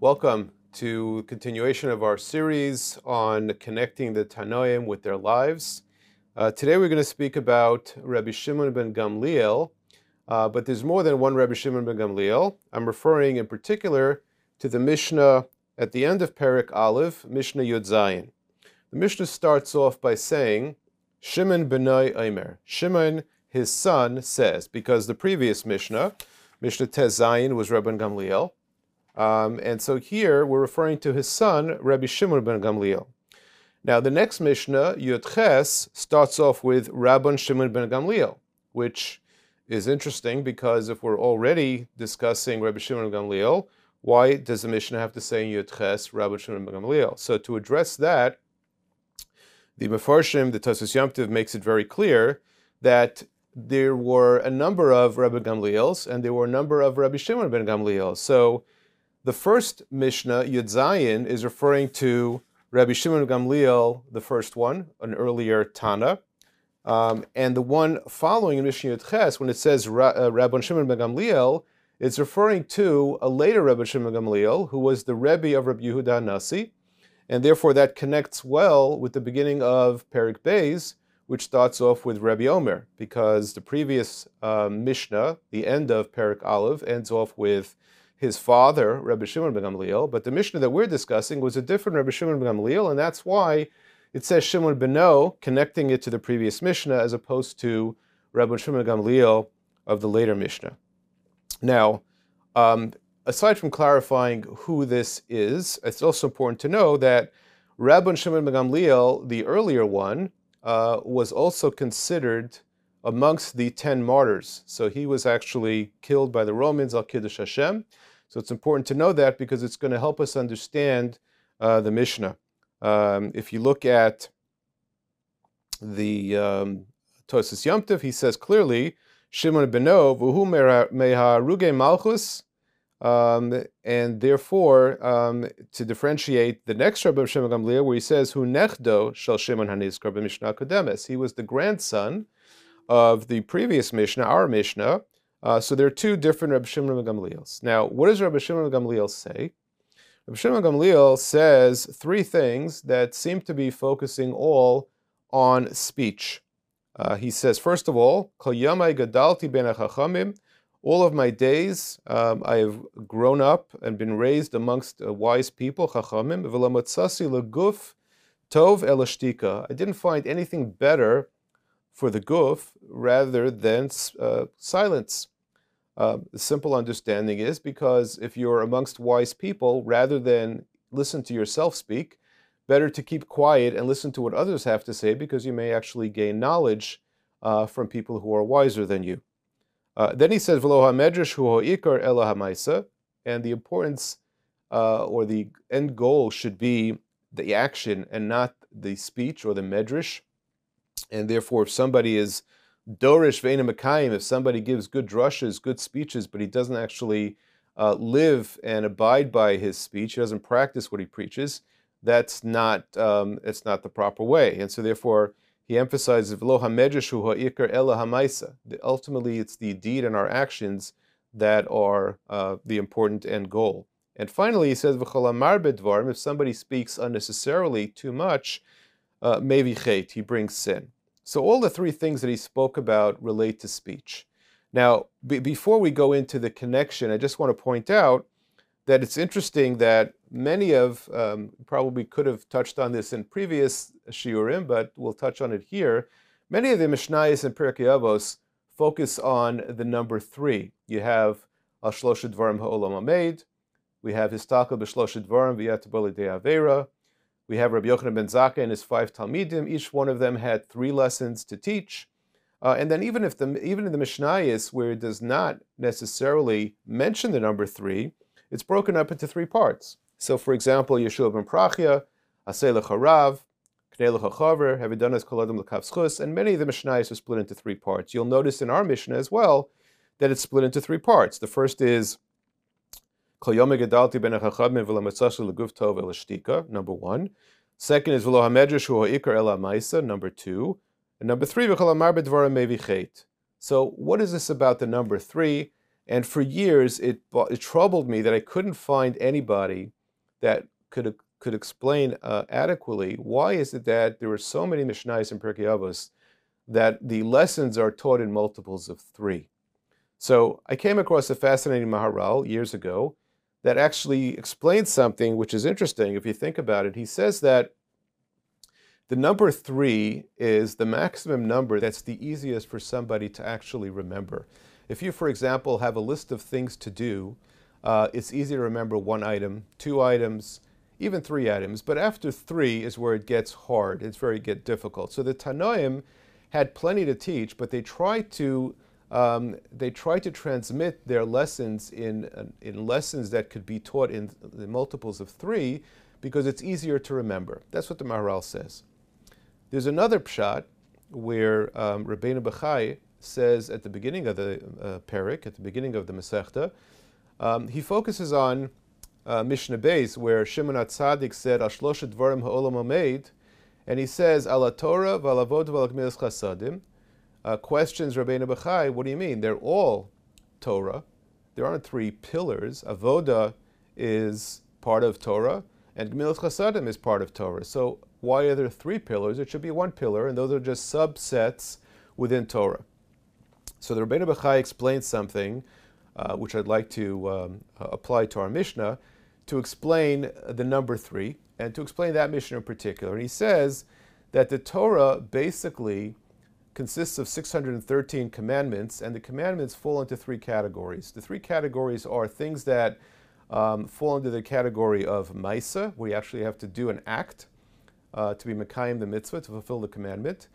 Welcome to continuation of our series on connecting the Tanoim with their lives. Uh, today we're going to speak about Rabbi Shimon ben Gamliel, uh, but there's more than one Rabbi Shimon ben Gamliel. I'm referring in particular to the Mishnah at the end of Perik Aleph, Mishnah Yud Zayin. The Mishnah starts off by saying, Shimon benoi Eimer. Shimon, his son, says, because the previous Mishnah, Mishnah Tez Zayin, was Rabbi Gamliel. Um, and so here we're referring to his son, Rabbi Shimon ben Gamliel. Now the next Mishnah, Yud Ches, starts off with Rabban Shimon ben Gamliel, which is interesting because if we're already discussing Rabbi Shimon ben Gamliel, why does the Mishnah have to say in Ches, Rabban Shimon ben Gamliel? So to address that, the Mefarshim, the Tosfos Yom makes it very clear that there were a number of Rabbi Gamliels and there were a number of Rabbi Shimon ben Gamliel. So the first Mishnah, Yud Zayin, is referring to Rabbi Shimon Gamliel, the first one, an earlier Tana. Um, and the one following in Mishnah Yud Ches, when it says Ra- uh, Rabbi Shimon Gamliel, it's referring to a later Rabbi Shimon Gamliel, who was the Rebbe of Rabbi Yehuda Nasi, and therefore that connects well with the beginning of Perik Beis, which starts off with Rabbi Omer, because the previous uh, Mishnah, the end of Perik Aleph, ends off with his father, Rabbi Shimon ben Gamliel, but the Mishnah that we're discussing was a different Rabbi Shimon ben Gamliel, and that's why it says Shimon Beno, connecting it to the previous Mishnah, as opposed to Rabbi Shimon Gamliel of the later Mishnah. Now, um, aside from clarifying who this is, it's also important to know that Rabbi Shimon ben Gamliel, the earlier one, uh, was also considered amongst the ten martyrs. So he was actually killed by the Romans al Kiddush Hashem. So it's important to know that because it's going to help us understand uh, the Mishnah. Um, if you look at the um, Tosfos Yomtiv, he says clearly, Shimon beno v'hu meha ruge malchus, um, and therefore, um, to differentiate the next Rabbi Shimon Gamliel, where he says, "Hu nechdo shel Shimon hanizkar b'mishnah kodemes," he was the grandson of the previous Mishnah, our Mishnah, uh, so there are two different Rabbi Shimon Gamliels. Now, what does Rabbi Shimon Gamliel say? Rabbi Shimon Gamliel says three things that seem to be focusing all on speech. Uh, he says, first of all, gadalti ben. All of my days, um, I have grown up and been raised amongst uh, wise people, chachamim. Tov elashtika. I didn't find anything better for the guf rather than uh, silence. Uh, the simple understanding is because if you're amongst wise people, rather than listen to yourself speak, better to keep quiet and listen to what others have to say because you may actually gain knowledge uh, from people who are wiser than you. Uh, then he says, "V'lo medrash hu ikar ela and the importance uh, or the end goal should be the action and not the speech or the medrash and therefore if somebody is dorish ve'ena makayim, if somebody gives good drushes, good speeches, but he doesn't actually uh, live and abide by his speech, he doesn't practice what he preaches, that's not um, it's not the proper way. And so therefore he emphasizes lo hamedrashu ha'ikar ela hamaisa. Ultimately, it's the deed and our actions that are uh, the important end goal. And finally, he says v'cholamar bedvarim. If somebody speaks unnecessarily too much, uh, maybe chait, he brings sin. So all the three things that he spoke about relate to speech. Now, b- before we go into the connection, I just want to point out that it's interesting that many of, um, probably could have touched on this in previous shiurim, but we'll touch on it here. Many of the Mishnayos and Pirkei Avos focus on the number three. You have Al Shloshet Dvarim Ha'olam Ameid, we have Histakel B'Shloshet Dvarim V'Yataboli De Avera, we have Rabbi Yochanan ben Zakkai and his five Talmidim. Each one of them had three lessons to teach. Uh, and then even if the even in the Mishnayos, where it does not necessarily mention the number three, it's broken up into three parts. So, for example, Yeshua ben Prachia, Aseh Harav, Knei Lechachaver, Havidanas Koladim Lekavschus, and many of the Mishnayos are split into three parts. You'll notice in our Mishnah as well that it's split into three parts. The first is Number one. Second is v'lo ma'isa. Number two. And number three, v'chol amar bedvarim mevi So what is this about the number three? And for years, it, it troubled me that I couldn't find anybody that could, could explain uh, adequately why is it that there are so many Mishnayos and Pirkei Avos that the lessons are taught in multiples of three. So I came across a fascinating Maharal years ago that actually explains something which is interesting if you think about it. He says that the number three is the maximum number that's the easiest for somebody to actually remember. If you, for example, have a list of things to do, uh, it's easy to remember one item, two items, even three items. But after three is where it gets hard. It's very difficult. So the Tanoim had plenty to teach, but they tried to um, they tried to transmit their lessons in in lessons that could be taught in the multiples of three, because it's easier to remember. That's what the Maharal says. There's another pshat where um, Rabbeinu Bachai says at the beginning of the uh, parak, at the beginning of the Masechta, um, he focuses on uh, Mishnah Beis, where Shimon HaTzadik said, Ashlosh Dvarim Ha'olam Omeid, and he says, Ala Torah v'alavod v'alakmilas chasadim, uh, questions Rabbeinu Bachai, what do you mean? They're all Torah. There aren't three pillars. Avoda is part of Torah, and Gemilas Chasadim is part of Torah. So why are there three pillars? It should be one pillar, and those are just subsets within Torah. So the Rebbeinu Bachai explains something uh, which I'd like to um, apply to our Mishnah to explain the number three and to explain that Mishnah in particular. And he says that the Torah basically consists of 613 commandments, and the commandments fall into three categories. The three categories are things that um, fall under the category of Maisa, where you actually have to do an act uh, to be Mekayim the mitzvah, to fulfill the commandment.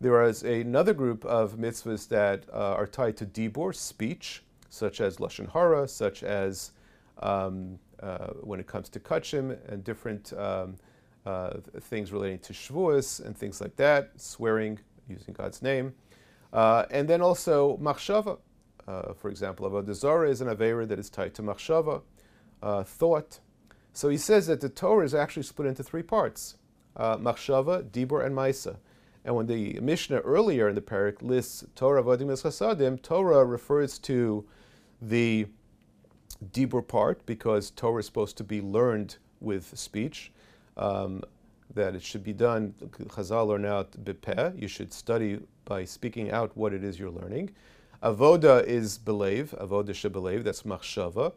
There is another group of mitzvahs that uh, are tied to dibur, speech, such as lashon hara, such as um, uh, when it comes to kachim and different um, uh, things relating to shvuas and things like that, swearing using God's name, uh, and then also machshava. Uh, for example, avodah zarah is an avera that is tied to machshava, uh, thought. So he says that the Torah is actually split into three parts: machshava, dibur, and maisa. And when the Mishnah earlier in the parak lists Torah Vadim Chasadim, Torah refers to the Dibur part because Torah is supposed to be learned with speech. Um, that it should be done, Chazal learn out bepeh, you should study by speaking out what it is you're learning. Avoda is believe, avoda shebelev, that's machshava.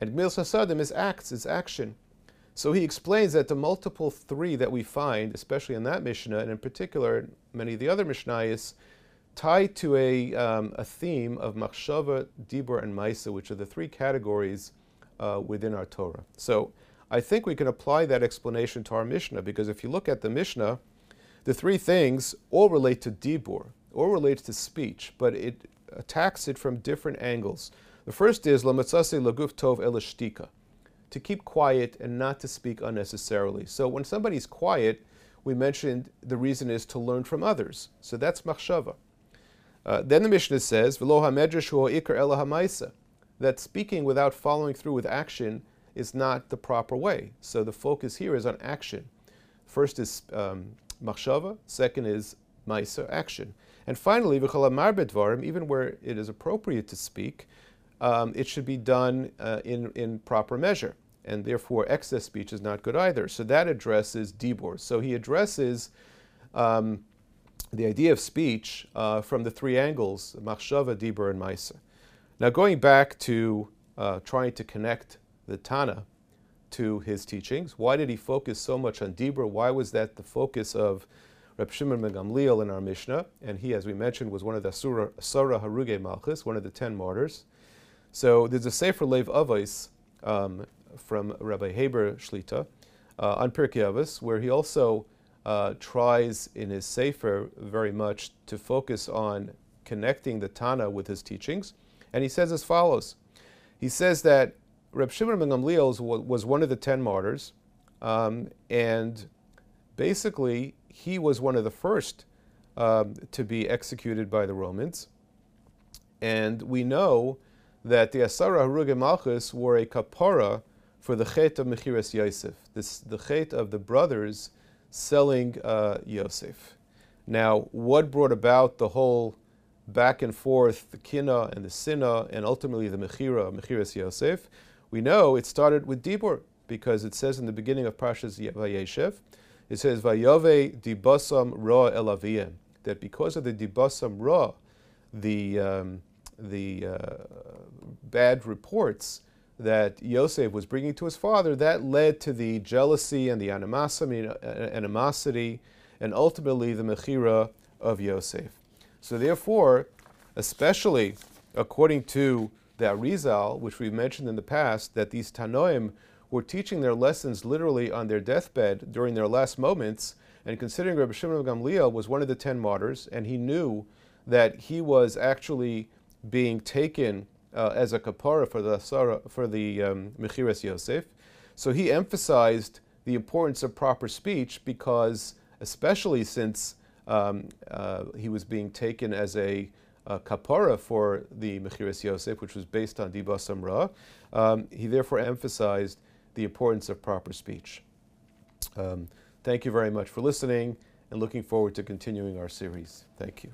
And Gemilas Chasadim is acts, is action. So he explains that the multiple three that we find, especially in that Mishnah, and in particular many of the other Mishnayos, tie to a, um, a theme of Machshava, Dibur, and Maisa, which are the three categories uh, within our Torah. So I think we can apply that explanation to our Mishnah, because if you look at the Mishnah, the three things all relate to Dibur, all relate to speech, but it attacks it from different angles. The first is Lamatzase Laguf Tov Elishtika to keep quiet and not to speak unnecessarily. So when somebody's quiet, we mentioned the reason is to learn from others. So that's machshava. Uh, then the Mishnah says, "V'lo hamedrash ikar ela hamaisa," that speaking without following through with action is not the proper way. So the focus here is on action. First is um, machshava. Second is maisa, action. And finally, v'cholamar bedvarim, even where it is appropriate to speak, um, it should be done uh, in, in proper measure. And therefore, excess speech is not good either. So that addresses Dibor. So he addresses um, the idea of speech uh, from the three angles Machshava, Dibor, and Maisa. Now, going back to uh, trying to connect the Tana to his teachings, why did he focus so much on Dibor? Why was that the focus of Reb Shimon ben Gamliel in our Mishnah? And he, as we mentioned, was one of the Asara Haruge Malchus, one of the ten martyrs. So there's a Sefer Lev Avos um, from Rabbi Haber Shlita uh, on Pirkei Avos, where he also uh, tries in his Sefer very much to focus on connecting the Tana with his teachings. And he says as follows. He says that Reb Shimon ben Gamliel was one of the ten martyrs, um, and basically he was one of the first um, to be executed by the Romans. And we know that the Asara Haruge Malchus were a kapara for the chet of Mechiras Yosef, this, the chet of the brothers selling uh, Yosef. Now, what brought about the whole back and forth, the kina and the sina, and ultimately the mechira, mechiras Yosef, we know it started with Dibur, because it says in the beginning of Parshas Vayeshev, it says, Vayove dibasam ra elaviyem, that because of the dibasam ra, the, um, the uh, bad reports that Yosef was bringing to his father, that led to the jealousy and the animosity, animosity and ultimately the mechira of Yosef. So therefore, especially according to the Arizal, which we've mentioned in the past, that these Tanoim were teaching their lessons literally on their deathbed during their last moments, and considering Rabbi Shimon of Gamliel was one of the ten martyrs, and he knew that he was actually being taken uh, as a kapara for the for the um, Mechiras Yosef, so he emphasized the importance of proper speech because, especially since um, uh, he was being taken as a uh, kapara for the Mechiras Yosef, which was based on Dibasam Ra. Um, he therefore emphasized the importance of proper speech. Um, thank you very much for listening and looking forward to continuing our series. Thank you.